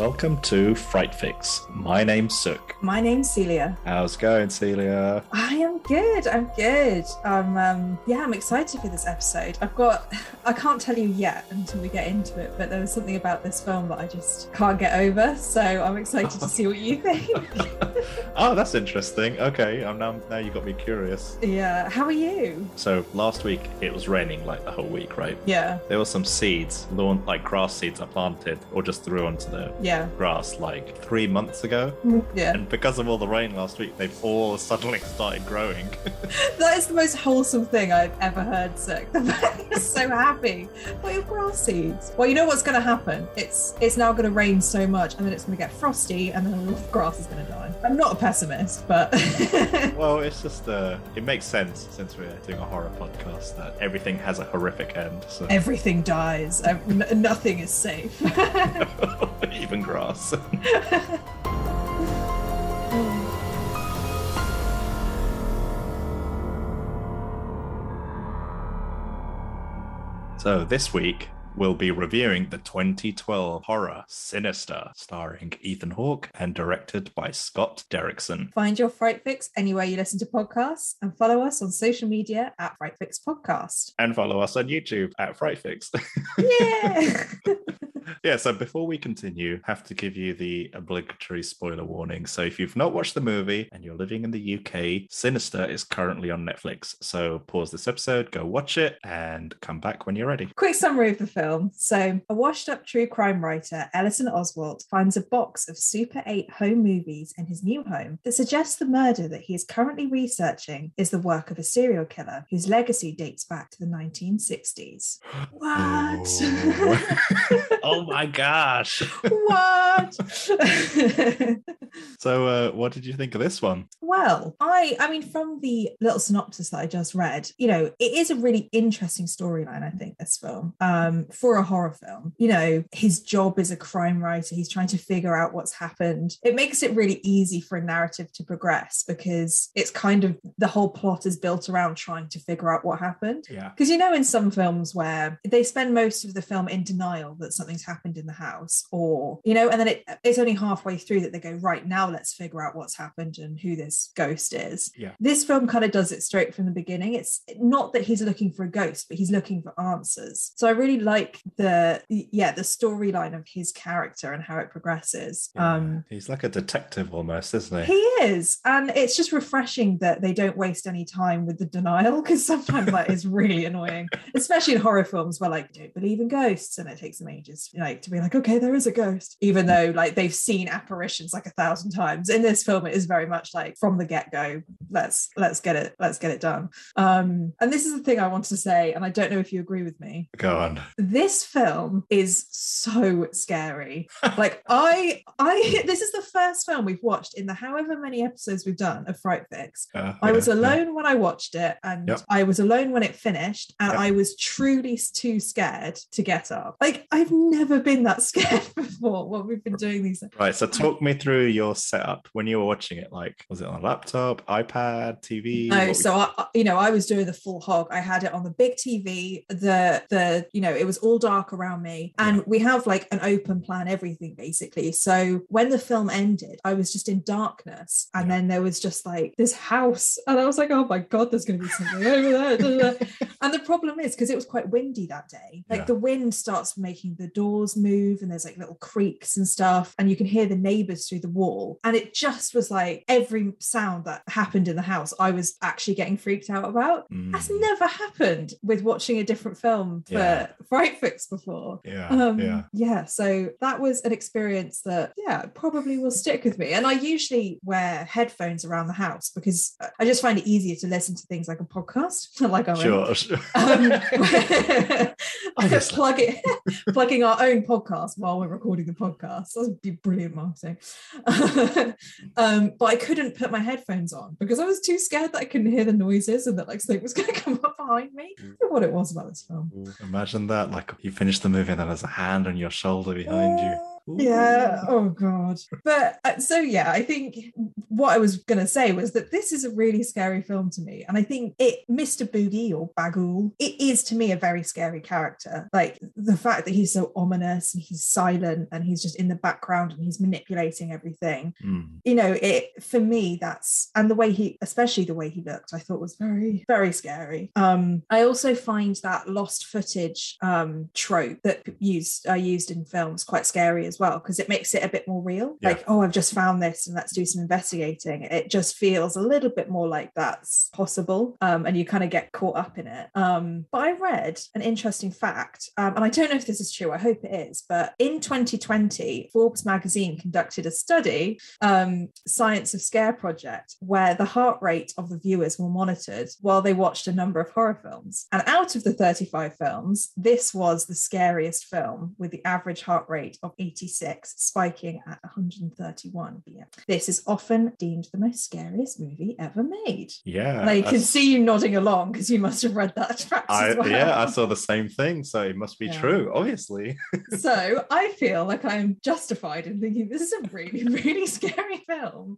Welcome to Fright Fix. My name's Sook. My name's Celia. How's it going, Celia? I am good. I'm good. Um, um, yeah, I'm excited for this episode. I've got, I can't tell you yet until we get into it, but there was something about this film that I just can't get over. So I'm excited to see what you think. oh, that's interesting. Okay, I'm now now you got me curious. yeah. How are you? So last week it was raining like the whole week, right? Yeah. There were some seeds, lawn like grass seeds I planted or just threw onto the Yeah. grass like three months ago. Mm, yeah. And because of all the rain last week, they've all suddenly started growing. That is the most wholesome thing I've ever heard, Sook. So happy. What your grass seeds? Well, you know what's going to happen? It's it's now going to rain so much, and then it's going to get frosty, and then all the grass is going to die. I'm not a pessimist, but well, it's just uh, it makes sense since we're doing a horror podcast that everything has a horrific end. So everything dies. Nothing is safe. even grass. So this week we'll be reviewing the 2012 horror Sinister, starring Ethan Hawke and directed by Scott Derrickson. Find your Fright Fix anywhere you listen to podcasts, and follow us on social media at Fright Fix Podcast. And follow us on YouTube at Frightfix. Yeah. yeah, so before we continue, have to give you the obligatory spoiler warning. So if you've not watched the movie and you're living in the UK, Sinister is currently on Netflix. So pause this episode, go watch it, and come back when you're ready. Quick summary of the film. So, a washed up true crime writer, Ellison Oswalt, finds a box of Super 8 home movies in his new home that suggests the murder that he is currently researching is the work of a serial killer whose legacy dates back to the 1960s. What? Oh. oh my gosh. what? So uh, what did you think of this one? Well, I I mean from the little synopsis that I just read, you know, it is a really interesting storyline, I think, this film. Um, for a horror film. You know, his job is a crime writer, he's trying to figure out what's happened. It makes it really easy for a narrative to progress because it's kind of the whole plot is built around trying to figure out what happened. Yeah. Because you know, in some films where they spend most of the film in denial that something's happened in the house, or you know, and then it, it's only halfway through that they go, right now, let's figure out what's happened and who this ghost is. Yeah. This film kind of does it straight from the beginning. It's not that he's looking for a ghost, but he's looking for answers. So I really like the yeah the storyline of his character and how it progresses. Um, He's like a detective almost, isn't he? he is. And it's just refreshing that they don't waste any time with the denial because sometimes that is really annoying, especially in horror films where like don't believe in ghosts and it takes them ages like to be like, okay, there is a ghost, even though like they've seen apparitions like a thousand times. In this film, it is very much like from the get-go, let's let's get it, let's get it done. Um, and this is the thing I want to say, and I don't know if you agree with me. Go on. This film is so scary. like I I this is the first film we've watched in the however many episodes we've done of Fright Fix. Uh, I yeah, was yeah. alone when I watched it, and Yep. I was alone when it finished, and Yep. I was truly too scared to get up. Like I've never been that scared before when we've been doing these. Right, so talk me through your setup when you were watching it. Like, was it on a laptop, iPad, TV? No, so I, I- you know, I was doing the full hog. I had it on the big TV. The the you know, it was all dark around me, and we have like an open plan, everything basically. So when the film ended, I was just in darkness, and Yeah. then there was just like this house, and I was like, oh my god, there's going to be something over there. and the problem is because it was quite windy that day, like Yeah. the wind starts making the doors move, and there's like little creaks and stuff, and you can hear the neighbors through the wall, and it just was like every sound that happened in the house, I was actually getting freaked out about. That's Mm, never happened with watching a different film for Yeah. Fright Fix before. yeah, Um, yeah. so that was an experience that, yeah, probably will stick with me. And I usually wear headphones around the house because I just find it easier to listen to things like a podcast, like I'm in. Sure. Um, Obviously. plug it, plugging our own podcast while we're recording the podcast. That would be brilliant marketing. um, but I couldn't put my headphones on because I was too scared that I couldn't hear the noises and that like something was going to come up behind me. Know what it was about this film. Imagine that, like you finish the movie and then there's a hand on your shoulder behind you. Yeah oh god. But uh, so yeah i think what i was going to say was that this is a really scary film to me and i think it mr boogie or Bughuul it is to me a very scary character. Like the fact that he's so ominous and he's silent and he's just in the background and he's manipulating everything Mm. you know it for me that's and the way he especially the way he looked i thought was very very scary. Um i also find that lost footage um trope that used are used in films quite scary as well because it makes it a bit more real Yeah. like oh i've just found this and let's do some investigating it just feels a little bit more like that's possible um and you kind of get caught up in it um but i read an interesting fact um, and i don't know if this is true i hope it is but in 2020 forbes magazine conducted a study um, Science of Scare project, where the heart rate of the viewers were monitored while they watched a number of horror films. And out of the 35 films, this was the scariest film with the average heart rate of 86, spiking at 131 BPM. This is often deemed the most scariest movie ever made. Yeah. I can see you nodding along because you must have read that fact I, as well. yeah, I saw the same thing, so it must be Yeah. true, obviously. so I feel like I'm justified in thinking this is a really, really scary film.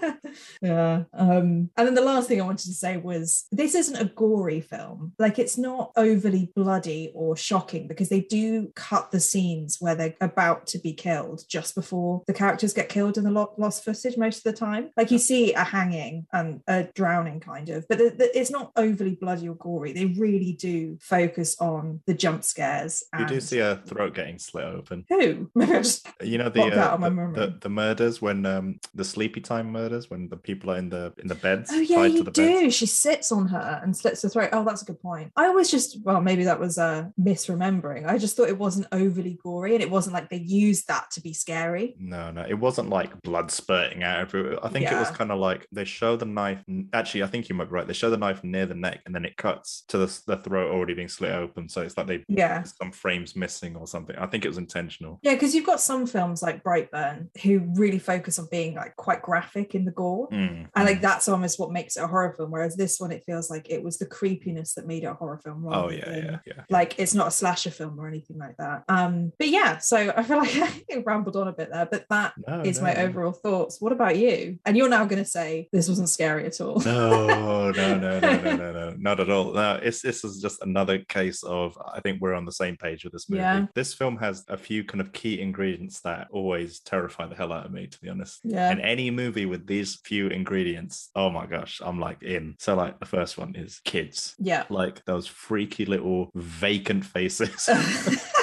yeah. Um, and then the last thing I wanted to say was this isn't a gory film. Like it's not overly bloody or shocking because they do cut the scenes where they're about to be killed just before the characters get killed in the lost footage most of the time. Like you see a hanging and a drowning kind of, but the, the, it's not overly bloody or gory. They really do focus on the jump scares. You do see a throat getting slit open. who? Maybe I just You know the uh, out of my the, the, the murders when um the sleepy time murders when the people are in the in the beds Oh yeah, you do. beds. She sits on her and slits her throat. Oh, that's a good point. I was just well, maybe that was uh, misremembering. I just thought it wasn't overly gory, and it wasn't like they used that to be scary. No, no, it wasn't like blood spurting out everywhere. I think it was kind of like they show the knife. Actually, I think you might be right. They show the knife near the neck, and then it cuts to the, the throat already being slit open. So it's like they Yeah, some frames missing or something. I think it was intentional. yeah, because you've got some films like Brightburn who really focus on being like quite graphic in the gore. Mm, And like mm. that's almost what makes it a horror film. Whereas this one, it feels like it was the creepiness that made it a horror film. Oh yeah, than, yeah, yeah. like it's not a slasher film or anything like that. Um, but yeah, so I feel like I rambled on a bit there, but that No, is no, my overall thoughts. What about you? And you're now going to say this wasn't scary at all. No, no, no, no, no, no, no, not at all. No, it's this is just another case of I think we're on the same page with this movie. Yeah. This film has a few kind of key ingredients that always terrify the hell out of me, to be honest. Yeah. And any movie with these few ingredients, oh my gosh, I'm like in. So like the first one is kids. Yeah. Like those freaky little vacant faces.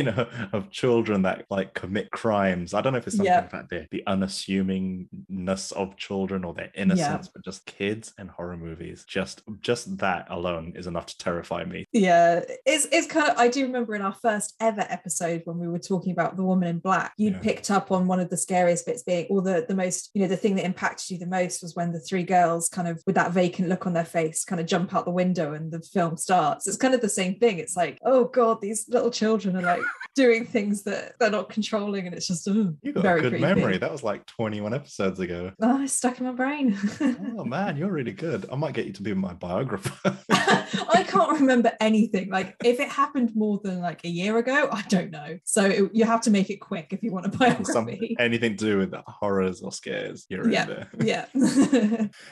you know, of children that like commit crimes. I don't know if it's something about the, the unassumingness of children or their innocence, but just kids and horror movies. Just just that alone is enough to terrify me. yeah. It's it's kind of I do remember in our first ever episode when we were talking about the woman in black, you Yeah. picked up on one of the scariest bits being or the the most, you know, the thing that impacted you the most was when the three girls kind of with that vacant look on their face kind of jump out the window and the film starts. It's kind of the same thing. It's like, oh God, these little children are like doing things that they're not controlling and it's just oh, You got very a good creepy. memory. That was like 21 episodes ago. Oh, it's stuck in my brain. Oh man, you're really good. I might get you to be my biographer. I can't remember anything. Like if it happened more than like a year ago, I don't know. So it, you have to make it quick if you want a Some, biography. anything to do with horrors or scares, you're Yeah. in there. yeah.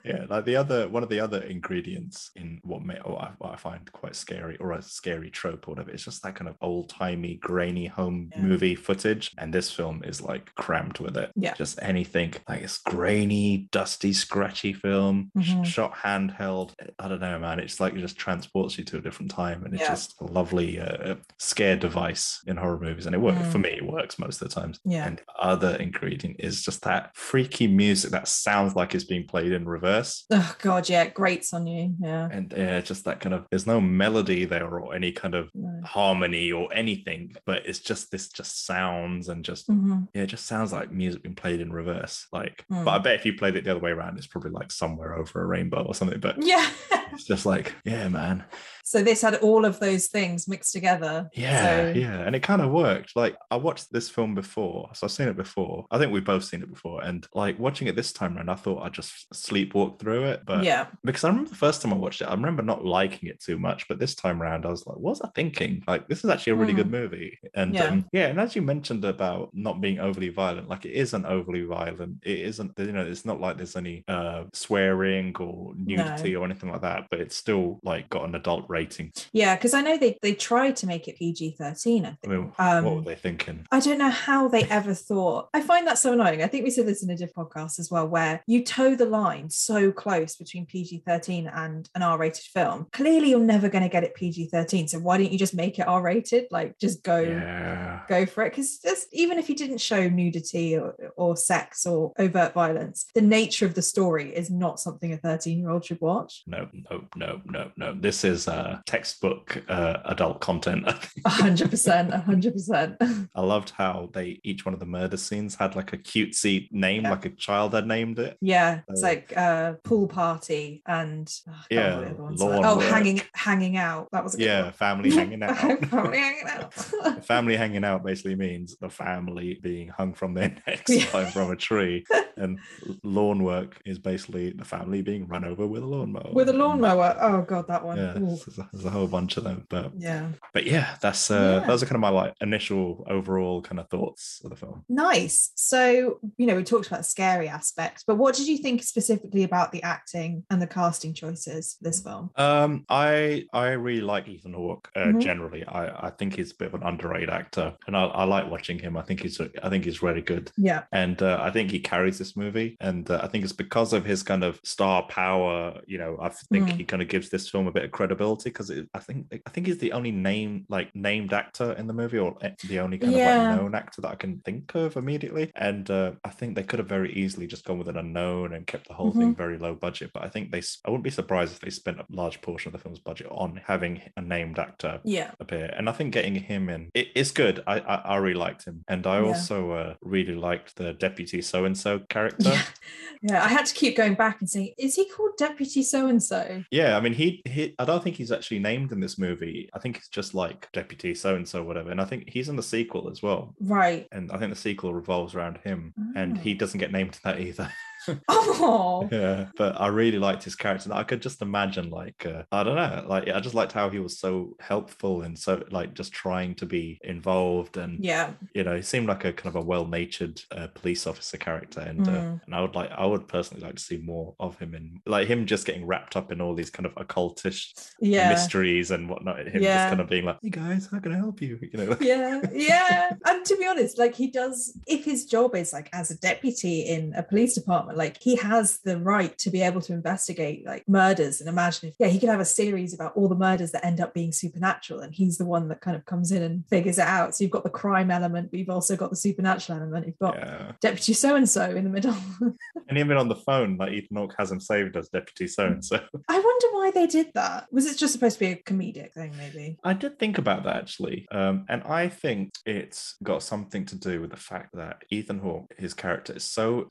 Yeah, like the other one of the other ingredients in what may I, what I find quite scary or a scary trope or whatever. It's just that kind of old timey, grainy home Yeah. movie footage, and this film is like crammed with it. Yeah. just anything like it's grainy, dusty, scratchy film, sh- Mhm. shot handheld. I don't know, man. It's like it just transports you to a different time, and it's Yeah. just a lovely uh, scare device in horror movies, and it works for Mm. me. It works most of the times. Yeah. And the other ingredient is just that freaky music that sounds like it's being played in reverse. Oh god, yeah, it grates on you. Yeah. And yeah, just that kind of there's no melody there or any kind of No. harmony or anything, but it's just this just sounds and just Mhm. yeah, it just sounds like music being played in reverse. Like, Mm. but I bet if you played it the other way around, it's probably like somewhere over a rainbow or something. But Yeah. it's just like, yeah, man. So this had all of those things mixed together. Yeah, So- yeah, and it kind of worked. Like I watched this film before, so I've seen it before. I think we've both seen it before, and like watching it this time around, I thought I'd just sleepwalk through it. But yeah. because I remember the first time I watched it, I remember not liking it too much, but this time around, I was like, "What was I thinking? Like, this is actually a really good movie." And Yeah. um, yeah, and as you mentioned about not being overly violent, like it isn't overly violent. It isn't, you know, it's not like there's any uh swearing or nudity or anything like that, but it's still like got an adult rating. Yeah, because I know they they tried to make it PG thirteen. I I think. mean, Um, what were they thinking? I don't know how they ever thought. I find that so annoying. I think we said this in a different podcast as well, where you toe the line so close between PG 13 and an R rated film. Clearly, you're never going to get it PG 13. So why don't you just make it R rated? Like, just go. Yeah. Go for it because just even if you didn't show nudity or, or sex or overt violence, the nature of the story is not something a 13 year old should watch. No, no, no, no, no. This is uh, textbook uh, adult content. A hundred percent, a hundred percent. I loved how they each one of the murder scenes had like a cutesy name, Yeah. like a child had named it. Yeah, it's Uh, like uh pool party and oh, can't remember Yeah, the other ones. lawn oh, work. hanging hanging out. That was a good Yeah, one. family hanging out. family hanging out. family hanging out basically means the family being hung from their necks Yeah. from a tree, and lawn work is basically the family being run over with a lawnmower. With a lawnmower. Oh god, that one. Yeah. There's a, there's a whole bunch of them, but Yeah. but yeah, that's uh, Yeah. those are kind of my like initial overall kind of thoughts of the film. Nice. So, you know, we talked about the scary aspect, but what did you think specifically about the acting and the casting choices for this film? Um, I I really like Ethan Hawke. Uh, Mhm. Generally, I I think he's a bit of an underrated actor, and I, I like watching him. I think he's I think he's really good, Yeah. and uh, I think he carries this movie. And uh, I think it's because of his kind of star power. You know, I think Mm. he kind of gives this film a bit of credibility because I think I think he's the only name like named actor in the movie, or eh, the only kind Yeah. of like known actor that I can think of immediately. And uh, I think they could have very easily just gone with an unknown and kept the whole thing very low budget. But I think they, I wouldn't be surprised if they spent a large portion of the film's budget on having a named actor Yeah. appear. And I think getting him in, it, it's good. I, I I really liked him, and I Yeah. also uh, really liked the deputy so and so character. Yeah. Yeah. I had to keep going back and saying, is he called Deputy So and so? Yeah, I mean, he, he, I don't think he's actually named in this movie. I think it's just like Deputy so and so, whatever. And I think he's in the sequel as well. Right. And I think the sequel revolves around him, and Oh. he ah. doesn't get named in that either. Oh. yeah, but I really liked his character. I could just imagine, like, uh, I don't know, like, I just liked how he was so helpful and so, like, just trying to be involved. And, Yeah. you know, he seemed like a kind of a well natured uh, police officer character. And, uh, Mm. and I would like, I would personally like to see more of him and like him just getting wrapped up in all these kind of occultish Yeah. mysteries and whatnot. Him Yeah. just kind of being like, hey guys, how can I help you? You know, yeah yeah and to be honest like he does if his job is like as a deputy in a police department like he has the right to be able to investigate like murders and imagine if yeah he could have a series about all the murders that end up being supernatural and he's the one that kind of comes in and figures it out. So you've got the crime element but you've also got the supernatural element. You've got yeah. deputy so and so in the middle. And even on the phone, like Ethan Hawke has him saved as deputy so and so. i wonder why they did that. Was it just supposed to be a comedic thing maybe? I did think about that actually, um, and I think it's got something to do with the fact that Ethan Hawke, his character, is so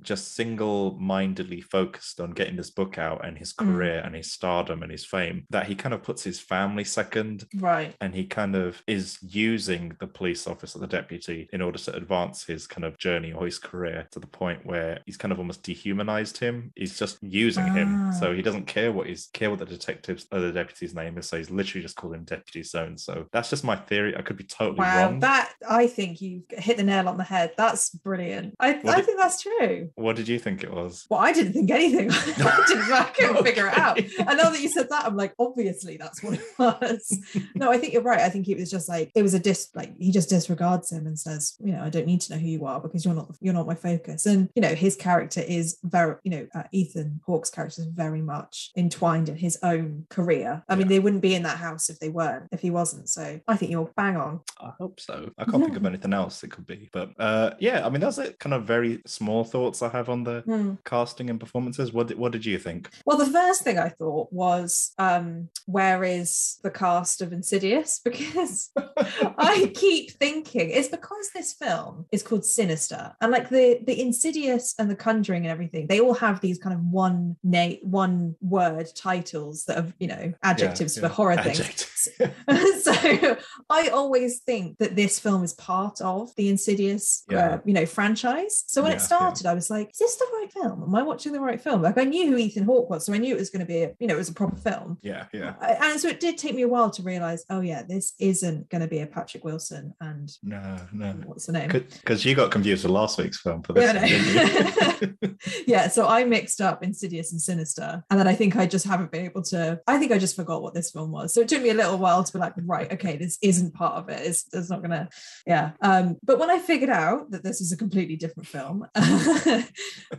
just single-mindedly focused on getting this book out and his Mm. career and his stardom and his fame that he kind of puts his family second, right and he kind of is using the police officer, the deputy, in order to advance his kind of journey or his career to the point where he's kind of almost dehumanized him. He's just using him, Ah. so he doesn't care what he's care what the detective's or the deputy's name is. So he's literally just called him deputy so and so. That's just my theory. I could be totally Wow, wrong. that I think you hit the nail on the head. That's brilliant. I, What I did- think that's true. what did you think it was? Well, I didn't think anything. I didn't I couldn't figure it out. Okay. And now that you said that, I'm like, obviously that's what it was. no, I think you're right. I think it was just like it was a dis like he just disregards him and says, you know, I don't need to know who you are because you're not you're not my focus. And you know, his character is very, you know, uh, Ethan Hawke's character is very much entwined in his own career. I mean, they wouldn't be in that house if they weren't, if he wasn't. So I think you're bang on. I hope so. I can't think of anything else it could be. But uh, yeah, I mean, that's it. Kind of very small thoughts I have on the Hmm. casting and performances. What did, what did you think? Well, the first thing I thought was, um, where is the cast of Insidious? Because I keep thinking it's because this film is called Sinister, and like the the Insidious and the Conjuring and everything, they all have these kind of one name, one word titles that are you know adjectives Yeah, for yeah. horror things. So I always think that this film is part of the Insidious, Yeah. uh, you know, franchise. So when it started, I was like, "Is this the right film? Am I watching the right film?" Like I knew who Ethan Hawke was, so I knew it was going to be, a, you know, it was a proper film. yeah, yeah. And so it did take me a while to realize, oh yeah, this isn't going to be a Patrick Wilson and No, no. what's the name? Because you got confused with last week's film for this Yeah, one, you? yeah, so I mixed up Insidious and Sinister, and then I think I just haven't been able to. I think I just forgot what this film was, so it took me a little while to be like, right, okay, this isn't part of it. It's, it's not gonna, yeah. Um, but when I figured out that this is a completely different film,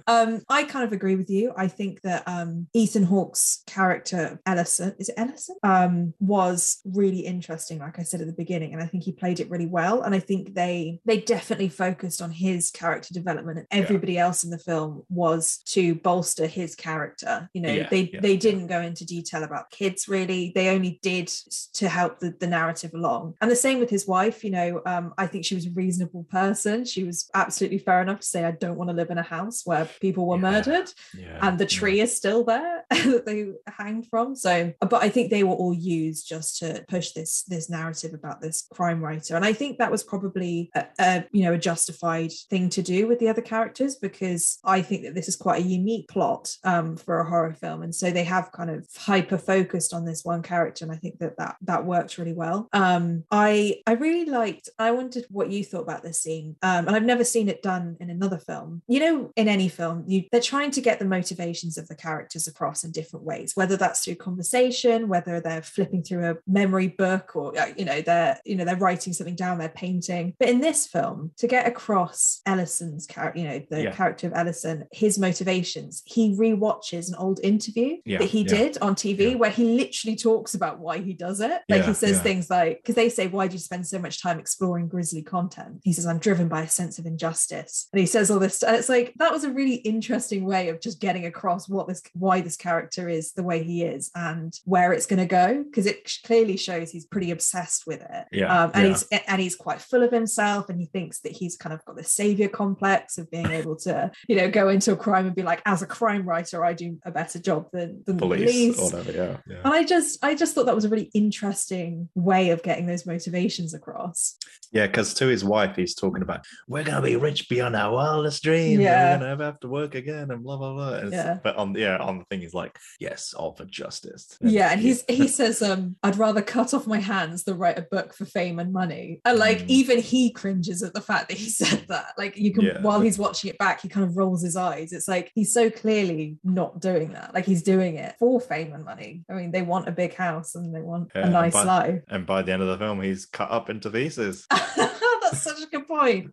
um, I kind of agree with you. I think that um, Ethan Hawke's character Ellison, is it Ellison, um, was really interesting. Like I said at the beginning, and I think he played it really well. And I think they they definitely focused on his character development, and everybody else in the film was to bolster his character. You know, Yeah, they yeah, they didn't go into detail about kids really. They only did to help the, the narrative along. And the same with his wife. You know, um, I think she was a reasonable person. She was absolutely fair enough to say, I don't want to live in a house where people were Yeah. murdered Yeah, and the yeah. tree is still there that they hanged from. So but i think they were all used just to push this this narrative about this crime writer. And i think that was probably a, a you know a justified thing to do with the other characters because i think that this is quite a unique plot um, for a horror film. And so they have kind of hyper focused on this one character and i think that that that worked really well. Um i i really liked i wondered what you thought about this scene. Um and i've never seen it done in another film. You know in any film you they're trying to get the motivations of the characters across in different ways whether that's through conversation whether they're flipping through a memory book or uh, you know they're you know they're writing something down they're painting. But in this film to get across ellison's character you know the Yeah. character of ellison his motivations he rewatches an old interview Yeah, that he yeah. did on tv where he literally talks about why he does it. Like he says things like because they say why do you spend so much time exploring grisly content? He says i'm driven by a sense of injustice. And he says all this and it's like that was a really interesting way of just getting across what this why this character is the way he is and where it's going to go because it clearly shows he's pretty obsessed with it Yeah, um, and yeah. he's and he's quite full of himself and he thinks that he's kind of got this savior complex of being able to you know go into a crime and be like as a crime writer i do a better job than, than the police, police or whatever. Yeah, yeah. and I just, I just thought that was a really interesting way of getting those motivations across. Yeah, because to his wife, he's talking about we're gonna be rich beyond our wildest dreams. Yeah. And never have to work again, and blah blah blah. And Yeah. But on yeah, on the thing, he's like, yes, all for justice. Yeah, and he's he says, um, I'd rather cut off my hands than write a book for fame and money. And like Mm. even he cringes at the fact that he said that. Like you can Yeah. while he's watching it back, he kind of rolls his eyes. It's like he's so clearly not doing that. Like he's doing it for fame and money. I mean, they want a big house and they want Yeah, a and nice by- life. and by the end of the film, he's cut up into pieces. That's such a good point.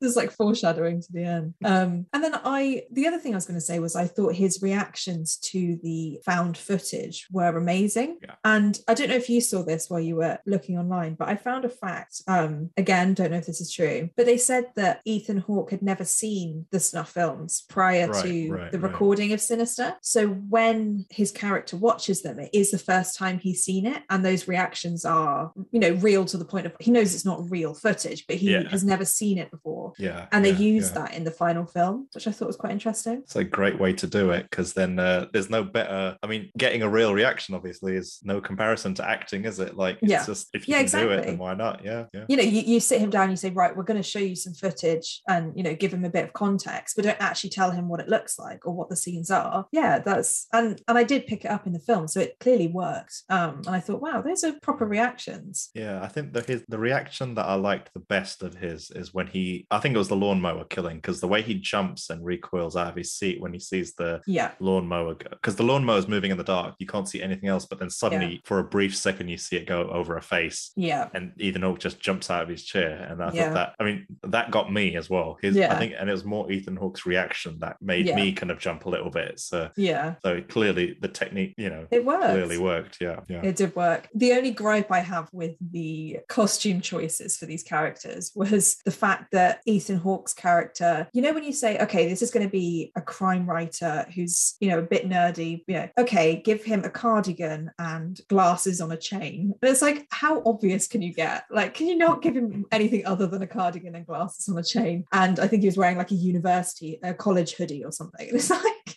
There's like foreshadowing to the end. Um, and then I, the other thing I was going to say was I thought his reactions to the found footage were amazing. Yeah. And I don't know if you saw this while you were looking online, but I found a fact. Um, again, don't know if this is true, but they said that Ethan Hawke had never seen the snuff films prior Right, to right, the right. recording of Sinister. So when his character watches them, it is the first time he's seen it, and those reactions are, you know, real to the point of he knows it's not real footage, but he Yeah. has never seen it before. Yeah, And they yeah, used yeah. that in the final film, which I thought was quite interesting. It's a great way to do it because then uh, there's no better. I mean, getting a real reaction obviously is no comparison to acting, is it? Like, it's Yeah. just if you Yeah, can do it, exactly. then why not? Yeah, yeah. You know, you, you sit him down, you say, right, we're going to show you some footage and, you know, give him a bit of context, but don't actually tell him what it looks like or what the scenes are. Yeah, that's, and, and I did pick it up in the film. So it clearly worked. Um, and I thought, wow, those are proper reactions. Yeah, I think the his the reaction that I liked the best of his is when he I think it was the lawnmower killing because the way he jumps and recoils out of his seat when he sees the Yeah. lawnmower because the lawnmower is moving in the dark you can't see anything else but then suddenly for a brief second you see it go over a face Yeah. and Ethan Hawke just jumps out of his chair and I Yeah. thought that I mean that got me as well his Yeah. I think and it was more Ethan Hawke's reaction that made Yeah. me kind of jump a little bit so Yeah. so clearly the technique you know It worked. clearly worked yeah yeah It did work. The only gripe I have with the costume choices for these these characters was the fact that Ethan Hawke's character, you know, when you say, okay, this is going to be a crime writer who's, you know, a bit nerdy, you know, okay, give him a cardigan and glasses on a chain. But it's like, how obvious can you get? Like, can you not give him anything other than a cardigan and glasses on a chain? And I think he was wearing like a university, a college hoodie or something. And it's like,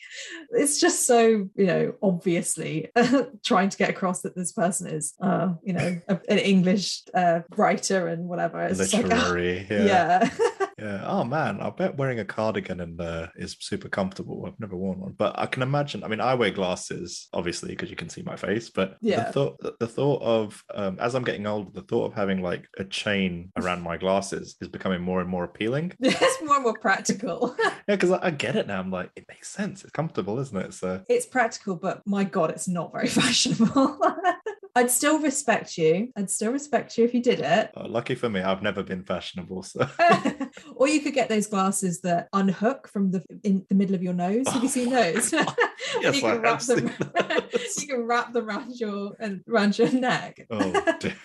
it's just so you know obviously trying to get across that this person is uh you know a, an english uh writer and whatever it's literary like, oh, yeah, yeah. Yeah. Oh man. I bet wearing a cardigan and uh, is super comfortable. I've never worn one. But i can imagine i mean i wear glasses obviously because you can see my face. But yeah. the thought the thought of um, as i'm getting older the thought of having like a chain around my glasses is becoming more and more appealing. It's more and more practical. Yeah because I, I get it now. I'm like it makes sense. It's comfortable isn't it? So it's practical but my god it's not very fashionable. I'd still respect you. I'd still respect you if you did it. Oh, lucky for me, I've never been fashionable. So, or you could get those glasses that unhook from the in the middle of your nose. Have you seen those? yes, you can I wrap have them. you can wrap them around your and around your neck. Oh, dear.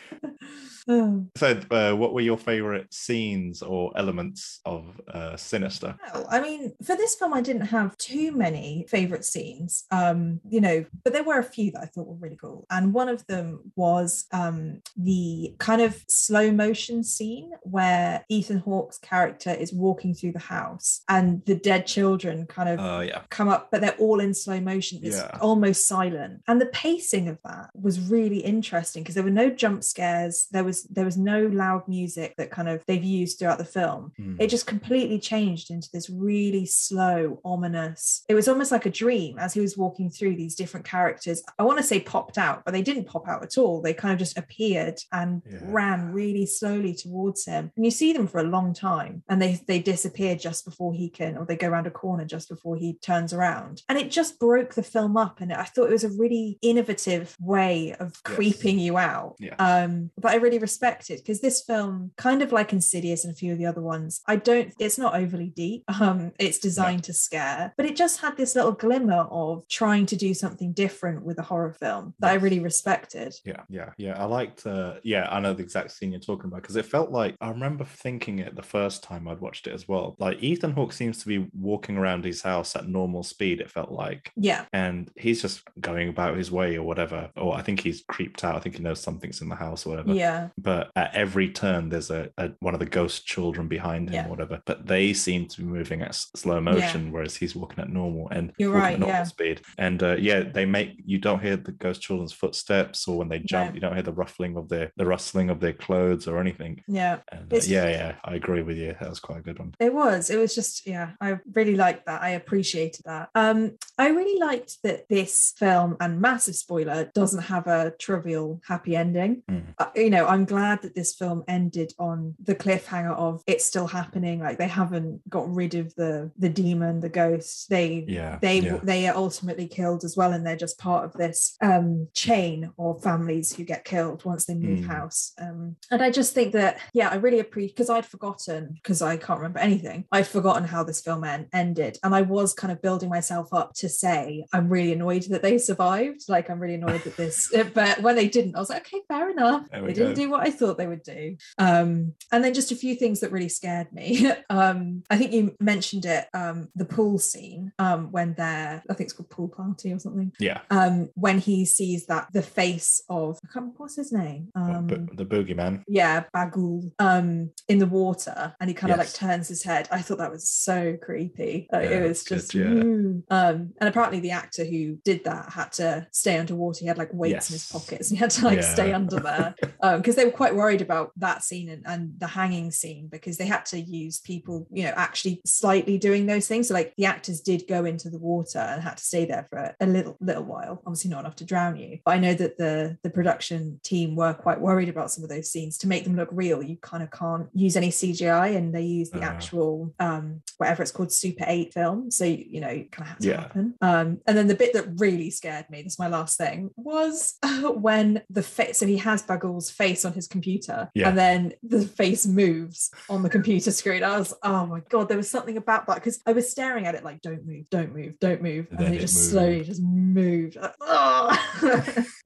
Oh. So, uh, what were your favorite scenes or elements of uh, Sinister? Well, I mean, for this film, I didn't have too many favorite scenes, um, you know, but there were a few that I thought were really cool. And one of them was um, the kind of slow motion scene where Ethan Hawke's character is walking through the house and the dead children kind of Oh, yeah. come up, but they're all in slow motion. It's Yeah. almost silent. And the pacing of that was really interesting because there were no jump scares. There was there was no loud music that kind of they've used throughout the film. Mm. It just completely changed into this really slow, ominous. It was almost like a dream as he was walking through these different characters. I want to say popped out, but they didn't pop out at all. They kind of just appeared and Yeah. ran really slowly towards him. And you see them for a long time and they they disappear just before he can or they go around a corner just before he turns around. And it just broke the film up and I thought it was a really innovative way of Yes. creeping you out. Yeah. Um but I really respect it because this film kind of like Insidious and a few of the other ones, I don't it's not overly deep. Um it's designed to scare, but it just had this little glimmer of trying to do something different with a horror film that I really respected. Yeah, yeah, yeah. I liked. Uh, yeah, I know the exact scene you're talking about because it felt like I remember thinking it the first time I'd watched it as well. Like Ethan Hawke seems to be walking around his house at normal speed. It felt like, Yeah. and he's just going about his way or whatever. Or I think he's creeped out. I think he knows something's in the house or whatever. Yeah. But at every turn, there's a, a one of the ghost children behind him Yeah. or whatever. But they seem to be moving at slow motion, whereas he's walking at normal and You're walking right, at normal yeah. speed. And uh, yeah, they make you don't hear the ghost children's footsteps, or when they jump, you don't hear the ruffling of their the rustling of their clothes or anything. Yeah. And uh, yeah, yeah, I agree with you. That was quite a good one. It was. It was just, yeah, I really liked that. I appreciated that. Um, I really liked that this film, and massive spoiler, doesn't have a trivial happy ending. Mm. Uh, you know, I'm glad that this film ended on the cliffhanger of it's still happening. Like they haven't got rid of the the demon, the ghost. They Yeah, they yeah. they are ultimately killed as well and they're just part of this um chain of families who get killed once they move Mm. house um and i just think that yeah i really appreciate because i'd forgotten because i can't remember anything. I'd forgotten how this film en- ended and i was kind of building myself up to say i'm really annoyed that they survived like i'm really annoyed that this but when they didn't i was like okay fair enough. They we didn't do what i thought they would do. Um and then just a few things that really scared me. Um i think you mentioned it um the pool scene um when they're i think it's called pool party or something. Yeah, um when he sees that the face of I can't remember what's his name What, um bo- the boogeyman. yeah Bughuul um in the water and he kind of like turns his head. I thought that was so creepy. Like, Yeah, it was good, just yeah. ooh. um and apparently the actor who did that had to stay underwater. He had like weights in his pockets and he had to like stay under there because they were quite worried about that scene and, and the hanging scene because they had to use people you know actually slightly doing those things. So like the actors did go into the water and had to stay there for a little little while obviously not enough to drown you. But i know that the the production team were quite worried about some of those scenes. To make them look real you kind of can't use any cgi and they use the Uh. actual um whatever it's called super 8 film so you know kind of had to Yeah. happen um and then the bit that really scared me this is my last thing was when the face so he has Bughuul's face on his computer Yeah. and then the face moves on the computer screen i was oh my god there was something about that because i was staring at it like don't move don't move don't move and it just moved. slowly just moved Ugh.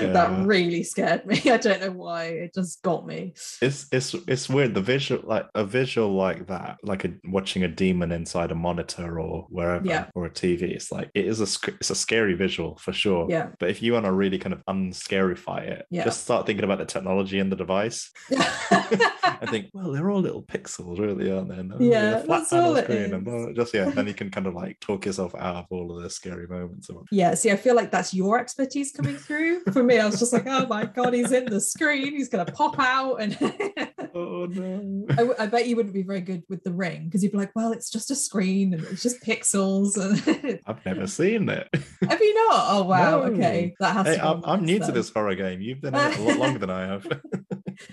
Yeah. That really scared me. I don't know why. It just got me. It's it's it's weird. The visual, like a visual like that, like a, watching a demon inside a monitor or wherever, Yeah. or a TV. It's like it is a it's a scary visual for sure. Yeah. But if you want to really kind of unscarify it, Yeah. just start thinking about the technology in the device. I think, well, they're all little pixels, really, aren't they? And, oh, Yeah, that's all it screen and is. blah, just yeah, then you can kind of like talk yourself out of all of the scary moments. yeah, see, I feel like that's your expertise coming through. For me, I was just like, oh my god, he's in the screen, he's gonna pop out, and Oh no! I, I bet you wouldn't be very good with the ring because you'd be like, well, it's just a screen and it's just pixels. And I've never seen it. have you not? Oh wow, No. okay, that has Hey, to. I'm, I'm new to this horror game. You've been in it a lot longer than I have.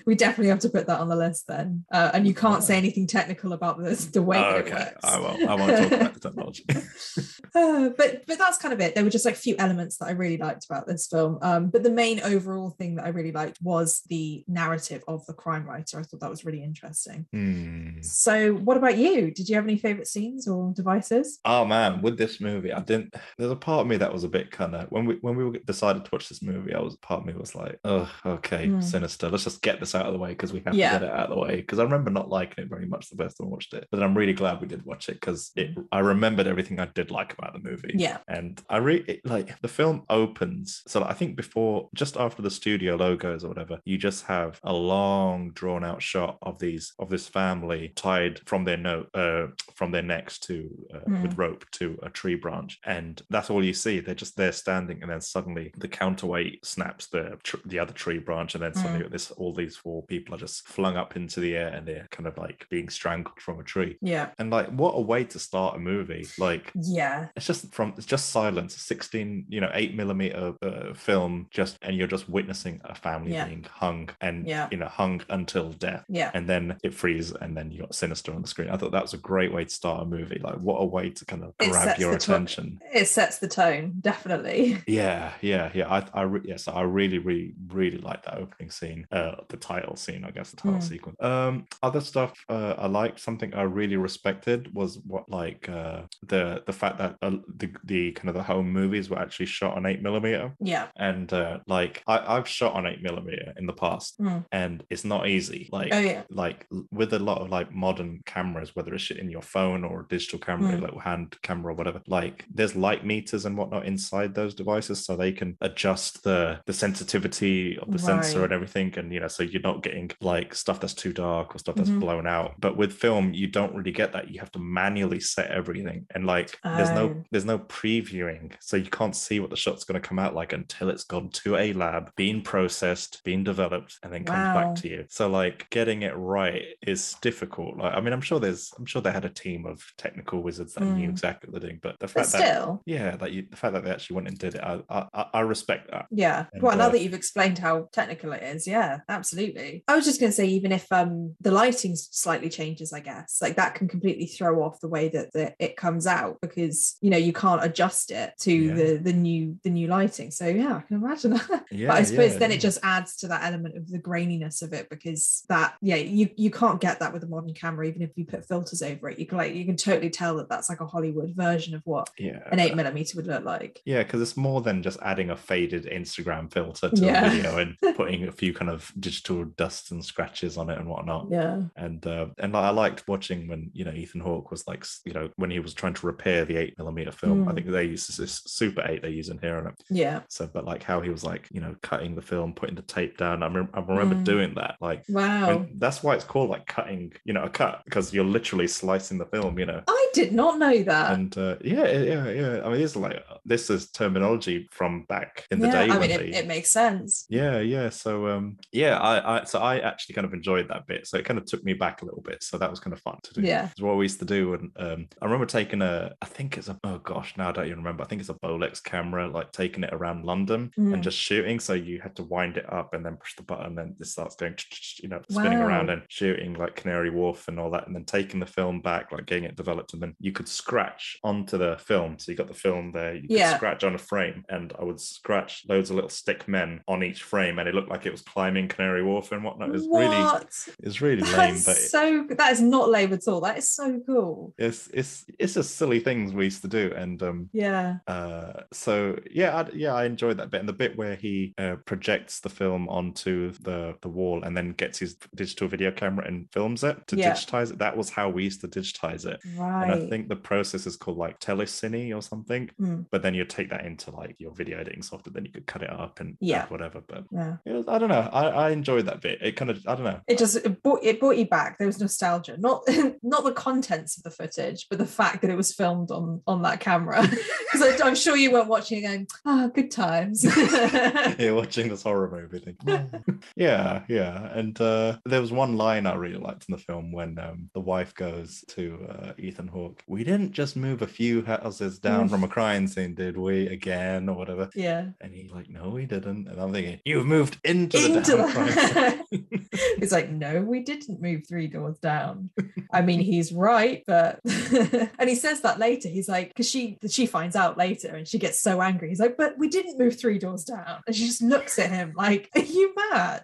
We definitely have to put that on the list then. Uh, and you can't say anything technical about this, the way Oh, okay, it works. I won't. I won't talk about the technology. Uh, but but that's kind of it. There were just like a few elements that I really liked about this film. Um, but the main overall thing that I really liked was the narrative of the crime writer. I thought that was really interesting. Hmm. So, what about you? Did you have any favorite scenes or devices? Oh man, with this movie, I didn't. There's a part of me that was a bit kind of when we when we decided to watch this movie, I was part of me was like, oh, okay, Hmm. sinister. Let's just get this out of the way because we have Yeah. to get it out of the way. Because I remember not liking it very much the first time I watched it, but then I'm really glad we did watch it because it. I remembered everything I did like about the movie. Yeah. and I really like the film opens. So I think before, just after the studio logos or whatever, you just have a long drawn out shot of these of this family tied from their note uh, from their necks to uh, with rope to a tree branch, and that's all you see. They're just there standing, and then suddenly the counterweight snaps the tr- the other tree branch, and then suddenly this all these four people are just flung up into the air, and they're kind of like being strangled from a tree. Yeah. And like, what a way to start a movie! Like, Yeah. it's just from it's just silence 16 you know 8 millimeter uh, film just and you're just witnessing a family Yeah. being hung and Yeah. you know hung until death Yeah. and then it freezes and then you got sinister on the screen i thought that was a great way to start a movie like what a way to kind of It grab your attention It sets the tone, definitely. yeah yeah yeah i i re- yes i really really really like that opening scene uh the title scene i guess the title Mm. sequence um other stuff uh i liked something i really respected was what like uh the the fact that uh, the the kind of the home movies were actually shot on 8 millimeter Yeah. and uh like I, i've shot on 8 millimeter in the past Mm. and it's not easy like Oh yeah. like with a lot of like modern cameras, whether it's in your phone or a digital camera, Mm. like hand camera or whatever, like there's light meters and whatnot inside those devices, so they can adjust the the sensitivity of the sensor and everything, and you know, so you're not getting like stuff that's too dark or stuff that's Mhm. blown out. But with film, you don't really get that. You have to manually set everything, and like there's no there's no previewing, so you can't see what the shot's going to come out like until it's gone to a lab, being processed, being developed, and then comes Wow. back to you. So like getting it right is difficult. Like I mean, I'm sure there's I'm sure they had a team of technical wizards that knew Mm. exactly what they're doing, but the But fact that still, yeah, that you the fact that they actually went and did it, I I, I- I respect that. Yeah. And, well, now uh, that you've explained how technical it is, yeah, absolutely. I was just going to say, even if um the lighting slightly changes, I guess like that can completely throw off the way that the, it comes out because you know you can't adjust it to Yeah. the the new the new lighting. So yeah, I can imagine that. Yeah, but I suppose yeah, then it just adds to that element of the graininess of it because that yeah you you can't get that with a modern camera even if you put filters over it. You can like you can totally tell that that's like a Hollywood version of what yeah. an eight millimeter would look like. Yeah, because it's more than just adding a faded Instagram filter to Yeah. a video and putting a few kind of digital dusts and scratches on it and whatnot. Yeah. And uh, and I liked watching when you know Ethan Hawke was like you know when he was trying to repair the eight millimeter film. I Mm. think they use this Super Eight they use in here and it. Yeah. So, but like how he was like you know cutting the film, putting the tape down. I, rem- I remember Mm. doing that. Like Wow. that's why it's called like cutting. You know, a cut because you're literally slicing the film. You know. I did not know that. And uh, yeah, yeah, yeah. I mean, it's like this is terminology from back in the yeah, day I mean, they, it, it makes sense. yeah, yeah. So um yeah, I, I so I actually kind of enjoyed that bit. So it kind of took me back a little bit. So that was kind of fun to do. Yeah. It's what we used to do. And um I remember taking a I think it's a oh gosh, now I don't even remember. I think it's a Bolex camera, like taking it around London Mm. and just shooting. So you had to wind it up and then push the button and it starts going you know, spinning around and shooting like Canary Wharf and all that, and then taking the film back, like getting it developed, and then you could scratch onto the film. So you got the film there, you could Yeah. scratch on a frame, and I would scratch loads of little stick men on each frame, and it looked like it was climbing Canary Canary Wharf and whatnot. Really what? it's really lame, but so that is not lame at all. That is so cool. it's it's it's just silly things we used to do. And um Yeah. uh so yeah I, yeah I enjoyed that bit and the bit where he uh, projects the film onto the the wall and then gets his digital video camera and films it to Yeah. digitize it. That was how we used to digitize it. Right. And I think the process is called like telecine or something. Mm. But then you take that into like your video editing software, then you could cut it up and Yeah. whatever. But yeah. was, I don't know. I, I enjoyed that bit. It kind of I don't know. It just it brought, it brought you back. There was nostalgia, not not the contents of the footage, but the fact that it was filmed on on that camera. Because I'm sure you weren't watching and going, ah, good times. You're watching this horror movie. Thing. yeah, yeah. And uh, there was one line I really liked in the film when um, the wife goes to uh, Ethan Hawke. We didn't just move a few houses down from a crime scene, did we? Again or whatever. yeah. And he's like, no, we didn't. And I'm thinking, you've moved into the Into damn crime He's like, no, we didn't move three doors down. I mean, he's right, but and he says that later. He's like, because she she finds out later and she gets so angry. He's like, but we didn't move three doors down. And she just looks at him like, Are you mad?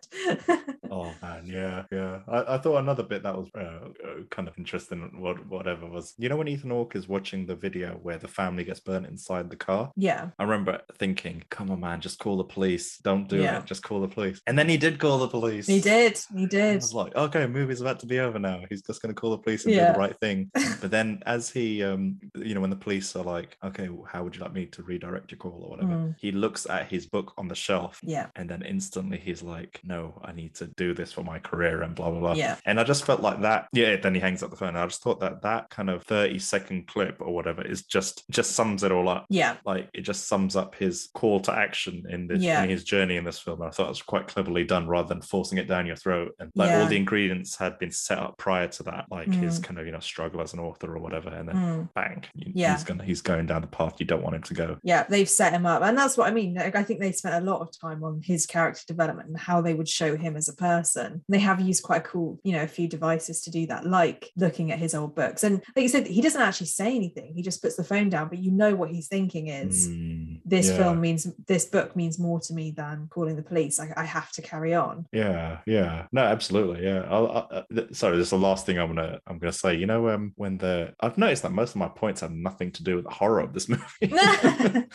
Oh man, yeah, yeah. I, I thought another bit that was uh, uh, kind of interesting, what whatever was, you know, when Ethan Hawke is watching the video where the family gets burnt inside the car. yeah. I remember thinking, "Come on, man, just call the police. Don't do Yeah. it. Just call the police." And then he did call the police. He did. He I did. was like, "Okay, movie's about to be over now. He's just going to call the police and do the right thing." But then, as he, um, you know, when the police are like, "Okay, how would you like me to redirect your call or whatever?" Mm. He looks at his book on the shelf Yeah. and then instantly he's like, "No, I need to do this for my career," and blah blah blah. Yeah. And I just felt like that. Yeah. Then he hangs up the phone. I just thought that that kind of thirty second clip or whatever is just just sums it all up. Yeah. Like it just sums up his call to action in this Yeah. in his journey in this film. And I thought it was quite cleverly done, rather than forcing it down your throat. And like all the ingredients had been set up prior to that, like his Mm. kind of you know struggle as an author or whatever, and then Mm. bang, Yeah. he's gonna he's going down the path you don't want him to go. Yeah, they've set him up. And that's what I mean. Like, I think they spent a lot of time on his character development and how they would show him as a person. They have used quite a cool, you know, a few devices to do that, like looking at his old books. And like you said, he doesn't actually say anything. He just puts the phone down, but you know what he's thinking is Mm, this yeah. film means this book means more to me than calling the police. I, I have to carry on. Yeah, yeah, no, absolutely, yeah. I'll, I, uh, sorry, this is the last thing I'm gonna I'm gonna say. You know, um, when the I've noticed that most of my points have nothing to do with the horror of this movie.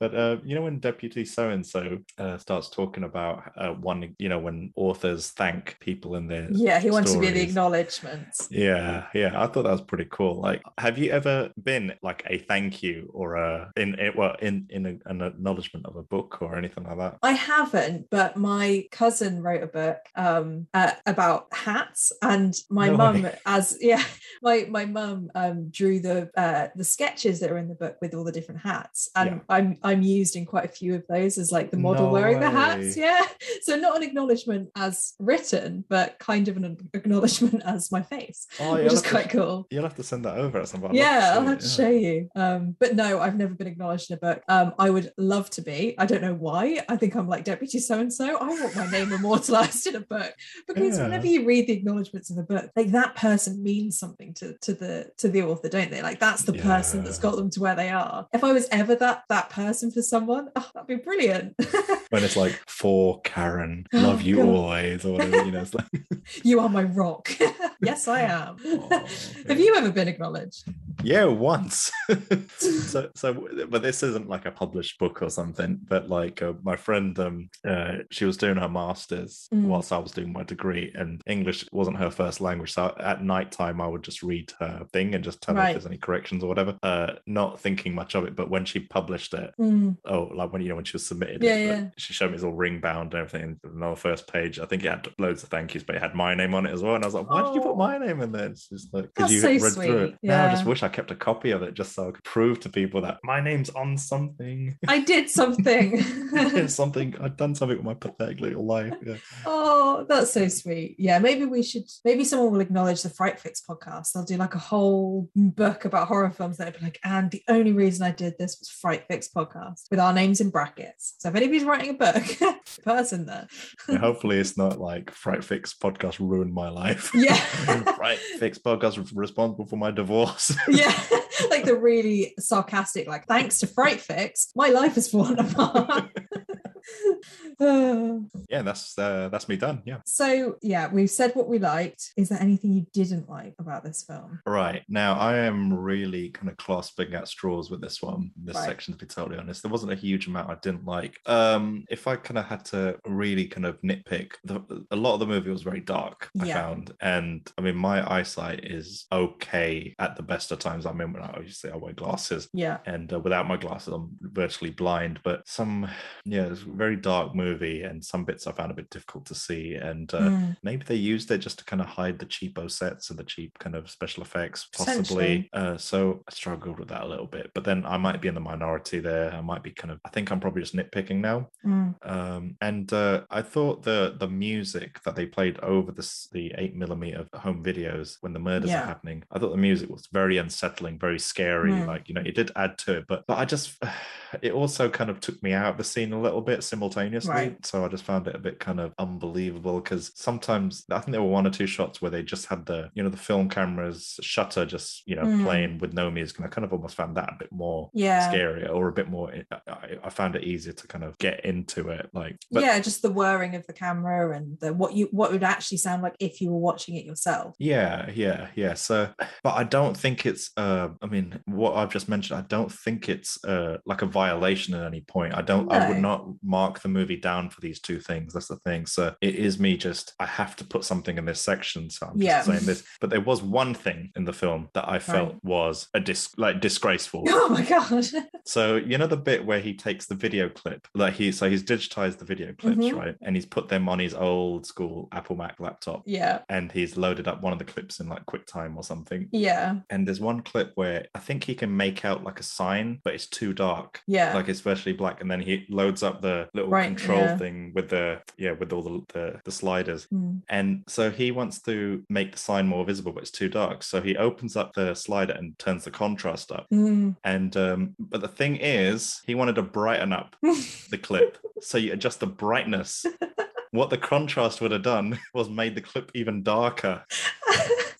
but uh, you know, when Deputy So and So starts talking about uh, one, you know, when authors thank people in their yeah, he wants to be the acknowledgements. Yeah, yeah, I thought that was pretty cool. Like, have you ever been like a thank you or a in it well in in a, an acknowledgement of a book or anything like that? I haven't, but my cousin wrote a book um, uh, about hats, and my No mum, as yeah, my my mum um, drew the uh, the sketches that are in the book with all the different hats, and Yeah. I'm I'm used in quite a few of those as like the model No wearing the hats. Yeah, so not an acknowledgement as written, but kind of an acknowledgement as my face, Oh, which is have to- quite cool. You'll have to send that over at some point. Yeah, I'll have to show you. Um, but no, I've never been acknowledged in a book. Um, I would love to be. I don't know why. I think I'm like deputy so and so. I want my name immortalized in a book because Yeah. whenever you read the acknowledgements in the book, like that person means something to to the to the author, don't they? Like that's the person that's got them to where they are. If I was ever that that person for someone, oh, that'd be brilliant. when it's like for Karen, Oh, love you God. always, or whatever, you know. It's like, you are my rock. yes, I am. Oh, Have you ever been acknowledged? yeah, once. so, so, but this isn't like a published book or something. But like uh, my friend, um, uh, she was doing her masters Mm. whilst I was doing my degree, and English wasn't her first language. So at night time, I would just read her thing and just tell her Right. if there's any corrections or whatever. Uh, not thinking much of it, but when she published it, Mm, oh, like when you know when she was submitted, Yeah, it, yeah. she showed me it's all ring bound and everything. And on the first page, I think it had loads of thank yous, but it had my name on it as well. And I was like, why did you put Oh. my name in there? It's just like because you so read through it. sweet, Now I just wish I kept a copy of it just so I could prove to people that my name's on something. I did something. Something I've done something with my pathetic little life. Yeah. Oh, that's so sweet. Yeah, maybe we should. Maybe someone will acknowledge the Fright Fix podcast. They'll do like a whole book about horror films. That'll be like, and the only reason I did this was Fright Fix podcast with our names in brackets. So if anybody's writing a book, person there. Yeah, hopefully it's not like Fright Fix podcast ruined my life. Yeah. Fright Fix podcast responsible for my divorce. yeah, like the really sarcastic, like, thanks to Fright Fix, my life has fallen apart. Yeah, that's uh, that's me done. Yeah. so yeah, we've said what we liked. Is there anything you didn't like about this film? Right. Now, I am really kind of clasping at straws with this one, this Right. section, to be totally honest. There wasn't a huge amount I didn't like. Um, if I kind of had to really kind of nitpick, the, a lot of the movie was very dark, I Yeah. found. And I mean, my eyesight is okay at the best of times. I mean, when I obviously I wear glasses. Yeah. And uh, without my glasses, I'm virtually blind. But some, yeah, it's a very dark movie, and some bits I found a bit difficult to see. And uh, Mm, maybe they used it just to kind of hide the cheapo sets and the cheap kind of special effects possibly uh, so i struggled with that a little bit but then i might be in the minority there i might be kind of i think i'm probably just nitpicking now mm, um, and uh, I thought the the music that they played over the the eight millimeter home videos when the murders Yeah. are happening, I thought the music was very unsettling, very scary. Mm. Like you know, it did add to it, but but I just it also kind of took me out of the scene a little bit simultaneously. Right. So I just found it a bit kind of unbelievable because sometimes I think there were one or two shots where they just had the you know the film cameras shutter just you know Mm. playing with no music, and I kind of almost found that a bit more Yeah. scarier or a bit more I, I found it easier to kind of get into it like but yeah, just the whirring of the camera and the what you what would actually sound like if you were watching it yourself. yeah yeah yeah so but i don't think it's uh i mean what i've just mentioned i don't think it's uh like a violation at any point i don't i would not mark the movie down for these two things that's the thing so it is me just i have to put something in this section so i'm Yeah. just saying this but there was one thing in the film that i felt Right. was a dis like disgraceful Oh my god. So you know the bit where he takes the video clip, like he so he's digitized the video clips, Mhm. right? And he's put them on his old school Apple Mac laptop, yeah. and he's loaded up one of the clips in like QuickTime or something. Yeah. And there's one clip where I think he can make out like a sign, but it's too dark. Yeah. Like it's virtually black, and then he loads up the little Right, control yeah. thing with the yeah with all the, the the sliders, Mm. and so he wants to make the sign more visible, but it's too dark. So he opens up the slider and turns the contrast up. Mm. And um, but the thing is, he wanted to brighten up the clip, so you adjust the brightness. What the contrast would have done was made the clip even darker.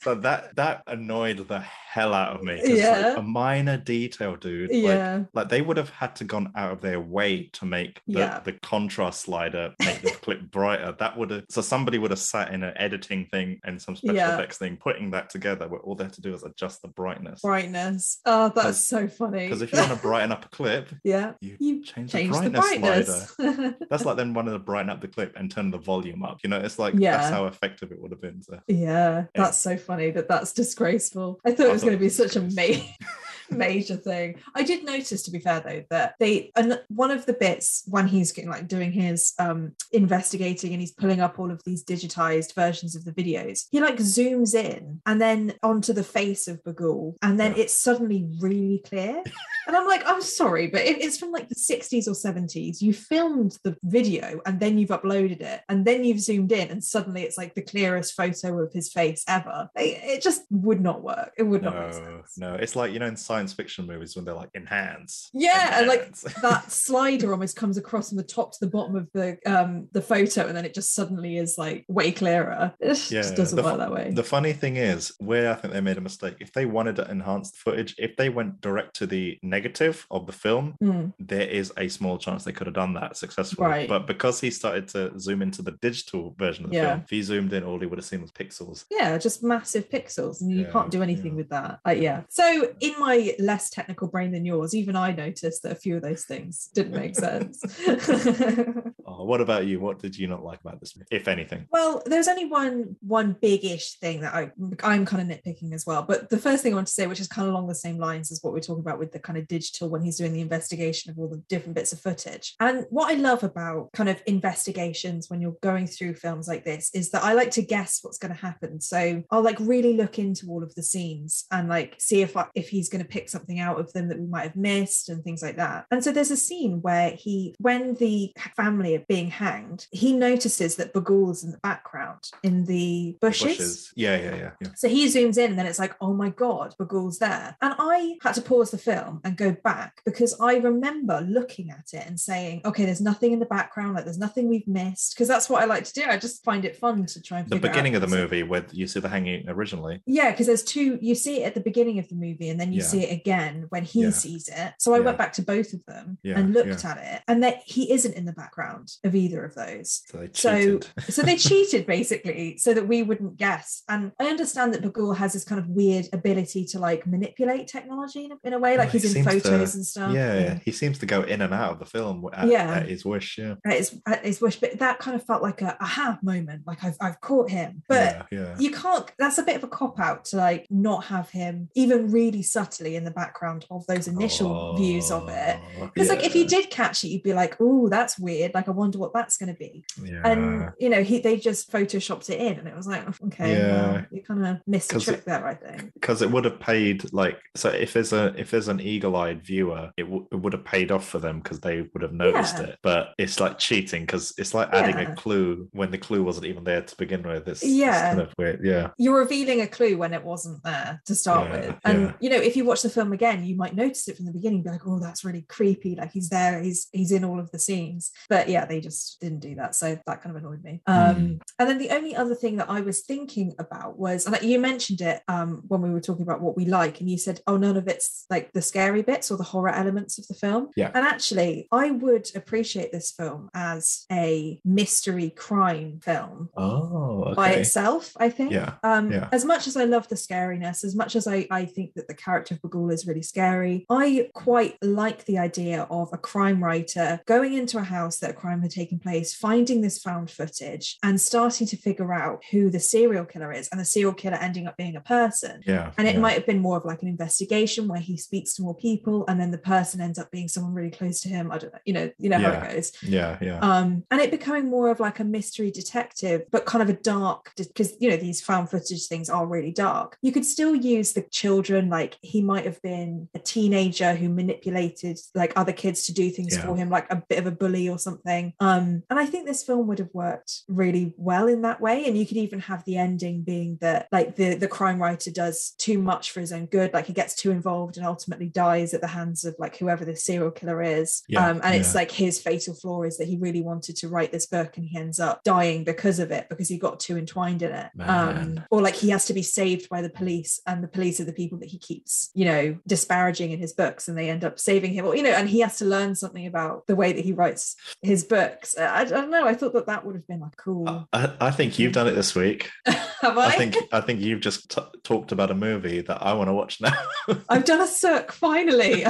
So that that annoyed the hell out of me. 'cause, like, Yeah. a minor detail, dude. Like, yeah. like they would have had to gone out of their way to make the, Yeah. the contrast slider make the clip brighter. That would have so somebody would have sat in an editing thing and some special Yeah. effects thing, putting that together where all they had to do is adjust the brightness. Brightness. Oh, that's so funny. Because if you want to brighten up a clip, yeah. you, You change, Change the the brightness, slider. That's like them wanting to brighten up the clip and turn the volume up. You know, it's like Yeah. that's how effective it would have been. So Yeah, that's so funny that that's disgraceful. I thought I it was going to be such a disgraceful. ma- major thing. I did notice, to be fair though, that they and one of the bits when he's getting like doing his um investigating and he's pulling up all of these digitized versions of the videos, he like zooms in and then onto the face of Bughuul, and then Yeah. it's suddenly really clear. And I'm like, I'm sorry, but if it's from like the 60s or 70s, you filmed the video and then you've uploaded it and then you've zoomed in and suddenly it's like the clearest photo of his face ever. It, it just would not work. It would not make no, sense. no, it's like you know in science fiction movies when they're like enhance. Yeah, and, like. That slider almost comes across from the top to the bottom of the um the photo and then it just suddenly is like way clearer. It just Yeah, doesn't the work that way. The funny thing is, where I think they made a mistake, if they wanted to enhance the footage, if they went direct to the negative of the film, Mm, there is a small chance they could have done that successfully. Right. But because he started to zoom into the digital version of the Yeah. film, if he zoomed in, all he would have seen was pixels. yeah, just massive pixels, and you Yeah, can't do anything yeah. with that. Like, yeah. So, in my less technical brain than yours, even I noticed that a few of those things didn't make sense. Oh, what about you? What did you not like about this if anything? Well, there's only one one big-ish thing that I I'm kind of nitpicking as well. But the first thing I want to say, which is kind of along the same lines as what we're talking about with the kind of digital when he's doing the investigation of all the different bits of footage. And what I love about kind of investigations when you're going through films like this is that I like to guess what's going to happen. So I'll like really look into all of the scenes and like see if I, if he's going to pick something out of them that we might have missed and things like that. And so there's a scene where he when the family are being hanged, he notices that Bughuul's in the background in the bushes. Yeah, yeah, yeah, yeah. So he zooms in and then it's like, oh my God, Bughuul's there. And I had to pause the film and go back because I remember looking at it and saying, okay, there's nothing in the background, like there's nothing we've missed. Because that's what I like to do. I just find it fun to try and The beginning of the movie where you see the hanging originally. Yeah, because there's two, you see it at the beginning of the movie and then you Yeah. see it again when he Yeah. sees it. So I Yeah. went back to both of them Yeah, and looked at it, and that he isn't in the background of either of those. So they So, cheated. so they cheated basically so that we wouldn't guess. And I understand that Bughuul has this kind of weird ability to like manipulate technology in a, in a way, like Well, he he's in photos to- and stuff. yeah, yeah, he seems to go in and out of the film at, Yeah. at his wish. Yeah, at his, at his wish, but that kind of felt like a aha moment, like I've, I've caught him. But you can't, that's a bit of a cop out to like not have him even really subtly in the background of those initial views of it. Oh, Because like if you did catch it, you'd be like, oh, that's weird. Like I wonder what that's going to be. yeah. And you know, he they just photoshopped it in, and it was like, "Oh, okay, Yeah. well, you kind of missed a trick there, I think. because it would have paid like so if there's a if there's an eagle-eyed viewer it, w- it would have paid off for them because they would have noticed Yeah. it but it's like cheating because it's like adding Yeah. a clue when the clue wasn't even there to begin with it's, it's Yeah. kind of weird yeah You're revealing a clue when it wasn't there to start Yeah, with, and yeah. you know, if you watch the film again, you might notice it from the beginning, be like, oh, that's really creepy. Like he's there, he's he's in all of the scenes. But yeah, they just didn't do that, so that kind of annoyed me. Um, Hmm. And then the only other thing that I was thinking about was, and you mentioned it um, when we were talking about what we like, and you said, oh, none of it's like the scary bits or the horror elements of the film. Yeah. And actually, I would appreciate this film as a mystery crime film oh by itself, I think. Yeah, Um, yeah. As much as I love the scariness, as much as I, I think that the character of Is really scary, I quite like the idea of a crime writer going into a house that a crime had taken place, finding this found footage, and starting to figure out who the serial killer is, and the serial killer ending up being a person. yeah And it yeah. might have been more of like an investigation where he speaks to more people, and then the person ends up being someone really close to him. I don't know, you know, you know how it goes yeah yeah um and it becoming more of like a mystery detective but kind of a dark because you know these found footage things are really dark you could still use the children like he might have been a teenager who manipulated like other kids to do things Yeah. for him like a bit of a bully or something. Um and i think this film would have worked really well in that way. And you could even have the ending being that like the the crime writer does too much for his own good like he gets too involved and ultimately dies at the hands of like whoever the serial killer is. Yeah, um and it's like his fatal flaw is that he really wanted to write this book and he ends up dying because of it because he got too entwined in it. Um or like he has to be saved by the police and the police are the people that he keeps you know disparaging in his books and they end up saving him or you know and he has to learn something about the way that he writes his books i, I don't know i thought that that would have been like cool uh, I, I think you've done it this week. have i, I think I think you've just t- talked about a movie that I want to watch now. i've done a circ finally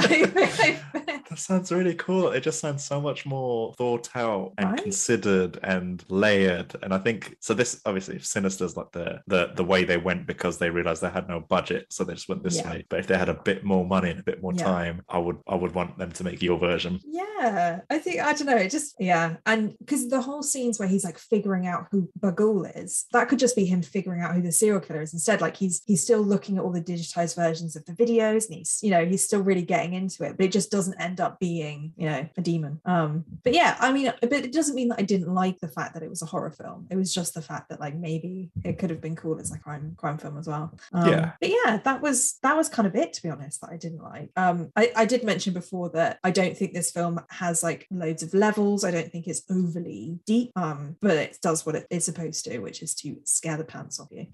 That sounds really cool. It just sounds so much more thought out and Right. considered and layered. And I think so. This obviously, if Sinister's like the the the way they went because they realized they had no budget, so they just went this Yeah. way. But if they had a bit more money and a bit more Yeah. time, I would I would want them to make your version. Yeah, I think I don't know. It just yeah, and because the whole scenes where he's like figuring out who Bughuul is, that could just be him figuring out who the serial killer is. Instead, like he's he's still looking at all the digitized versions of the videos, and he's you know he's still really getting into it, but it just doesn't end up being you know a demon. Um, but yeah, I mean, but it doesn't mean that I didn't like the fact that it was a horror film. It was just the fact that like maybe it could have been cool as a crime crime film as well. Um, Yeah. but yeah, that was that was kind of it to be honest. That I didn't like. Um, I, I did mention before that I don't think this film has like loads of levels. I don't think it's overly deep. Um, but it does what it is supposed to, which is to scare the pants off you.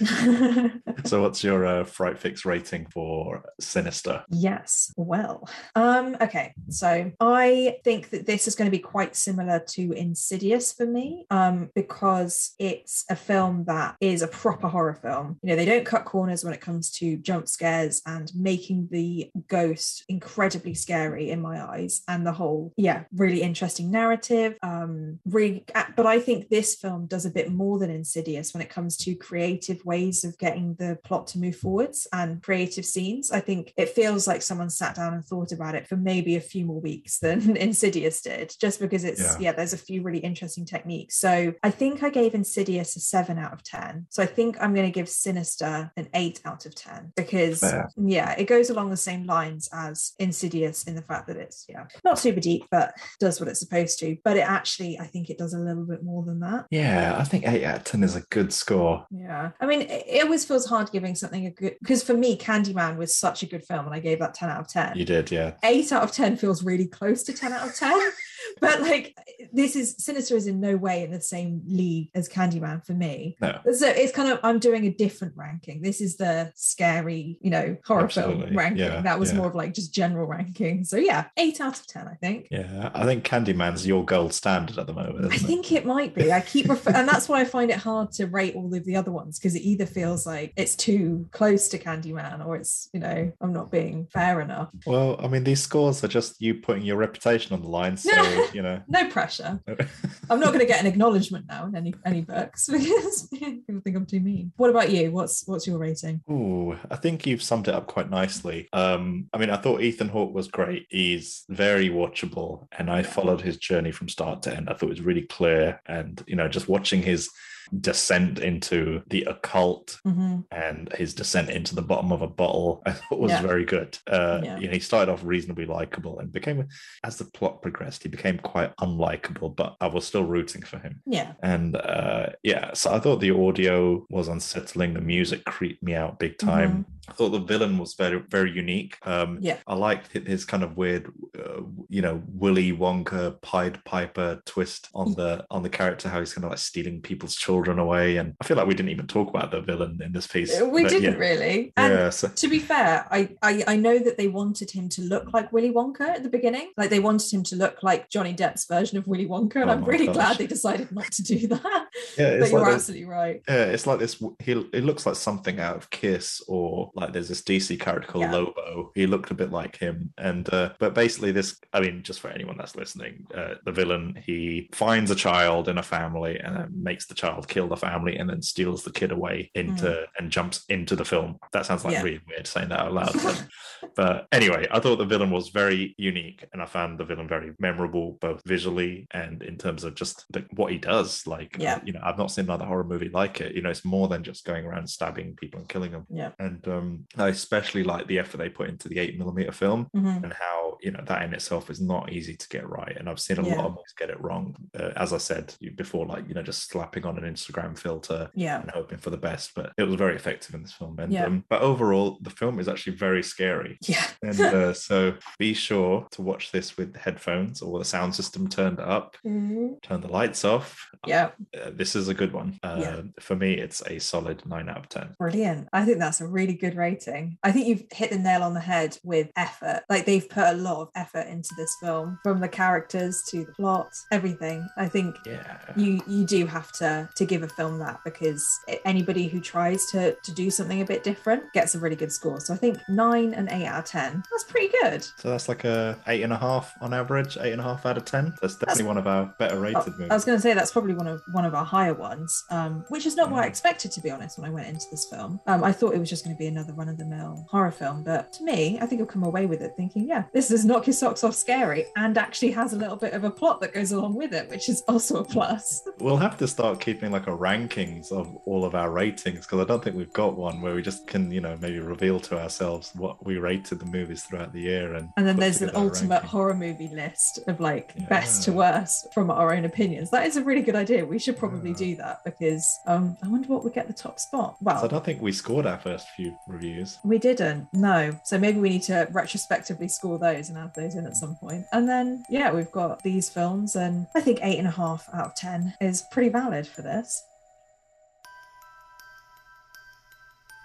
So, what's your uh, Fright Fix rating for Sinister? Yes. Well, um, okay. So I think that this is going to be quite similar to Insidious for me, um, because it's a film that is a proper horror film. You know, they don't cut corners when it comes to jump scares and making the ghost incredibly scary in my eyes, and the whole, yeah, really interesting narrative. Um, really, but I think this film does a bit more than Insidious when it comes to creative ways of getting the plot to move forwards and creative scenes. I think it feels like someone sat down and thought about it for maybe a few more weeks than Insidious did, just because it's, Yeah. yeah. there's a few really interesting techniques. So I think I gave Insidious a seven out of 10. So I think I'm going to give Sinister an eight out of 10 because, Fair. Yeah, it goes along the same lines as Insidious in the fact that it's, yeah, not super deep, but does what it's supposed to. But it actually, I think it does a little bit more than that. Yeah, I think 8 out of 10 is a good score. Yeah. I mean, it, it always feels hard giving something a good because for me, Candyman was such a good film and I gave that 10 out of 10. You did, yeah. Eight out of 10 feels really close to 10 out of 10. but like this is Sinister is in no way in the same league as Candyman for me. No. So it's kind of I'm doing a different ranking. This is the scary, you know, horror Absolutely. film ranking. Yeah, that was yeah. more of like just general ranking. So yeah, eight out of ten, I think. Yeah, I think Candyman's your gold standard at the moment. I Isn't it? think it might be. I keep refer- and that's why I find it hard to rate all of the other ones because it either feels like it's too close to Candyman or it's, you know, I'm not being fair enough. Well, I mean, these scores are just you putting your reputation on the line. So, you know. No pressure. I'm not going to get an acknowledgement now in any any books because people think I'm too mean. What about you? What's what's your rating? Ooh, I think you've summed it up quite nicely. Um, I mean, I thought Ethan Hawke was great. He's very watchable, and I followed his journey from start to end. I thought it was really clear, and you know, just watching his descent into the occult Mhm. and his descent into the bottom of a bottle I thought was Yeah. very good. Uh, Yeah. you know, he started off reasonably likable and became, as the plot progressed, he became quite unlikable, but I was still rooting for him. Yeah. And uh, yeah, so I thought the audio was unsettling. The music creeped me out big time. I thought the villain was very, very unique. Um, Yeah. I liked his kind of weird, uh, you know, Willy Wonka Pied Piper twist on the on the character, how he's kind of like stealing people's children away. And I feel like we didn't even talk about the villain in this piece. We but didn't yeah. really. And Yeah, so, to be fair, I, I I know that they wanted him to look like Willy Wonka at the beginning. Like they wanted him to look like Johnny Depp's version of Willy Wonka, and Oh I'm really gosh. glad they decided not to do that. yeah, but it's you're like this, absolutely right. yeah, it's like this. He it looks like something out of Kiss, or like there's this DC character called Yeah. Lobo. He looked a bit like him, and uh, but basically this. I mean, just for anyone that's listening, uh, the villain he finds a child in a family and then makes the child kill the family, and then steals the kid away into and jumps into the film. That sounds like. Yeah. really weird saying that out loud. But, but anyway, I thought the villain was very unique, and I found the villain very memorable, both visually and in terms of just the, what he does. Like, Yeah. you know, I've not seen another horror movie like it. You know, it's more than just going around stabbing people and killing them. Yeah. And um, I especially like the effort they put into the eight millimeter film Mhm. and how you know that in itself is not easy to get right. And I've seen a Yeah. lot of movies get it wrong. Uh, as I said before, like you know, just slapping on an Instagram filter Yeah. and hoping for the best. But it was very effective in this film. And Yeah. um, but overall, the film is actually very scary. Yeah. And uh, so be sure to watch this with headphones or the sound system turned up. Mhm. Turn the lights off. Yeah. Uh, this is a good one. Uh, Yeah. For me, it's a solid nine out of ten. Brilliant. I think that's a really good rating. I think you've hit the nail on the head with effort. Like they've put a lot of effort into this film, from the characters to the plot, everything. I think Yeah. you you do have to to give a film that because anybody who tries to to do something a bit different gets a really good score. So I think nine and eight out of ten. That's pretty good. So that's like a eight and a half on average, eight and a half out of ten. That's definitely one of our better rated movies. I was going to say that's probably one of one of our higher ones, um, which is not what I Mm. expected to be honest. When I went into this film, um, I thought it was just going to be another run of the mill horror film, but to me, I think I'll come away with it thinking, yeah, this is knock your socks off scary, and actually has a little bit of a plot that goes along with it, which is also a plus. We'll have to start keeping like a rankings of all of our ratings because I don't think we've got one where we just can, you know, maybe reveal to ourselves what we rated the movies throughout the year. And And then there's an ultimate ranking. horror movie list of like best to worst from our own opinions. That is a really good idea. We should probably Yeah. do that because um, I wonder what would get the top spot. So I don't think we scored our first few reviews. we didn't. No. So maybe we need to retrospectively score those and add those in at some point. And then yeah, we've got these films, and I think eight and a half out of ten is pretty valid for this.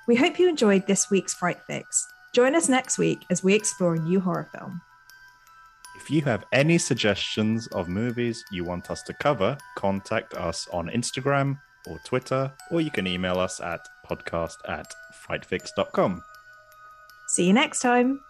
We hope you enjoyed this week's Fright Fix. Join us next week as we explore a new horror film. If you have any suggestions of movies you want us to cover, contact us on Instagram or Twitter, or you can email us at podcast at frightfix.com. See you next time.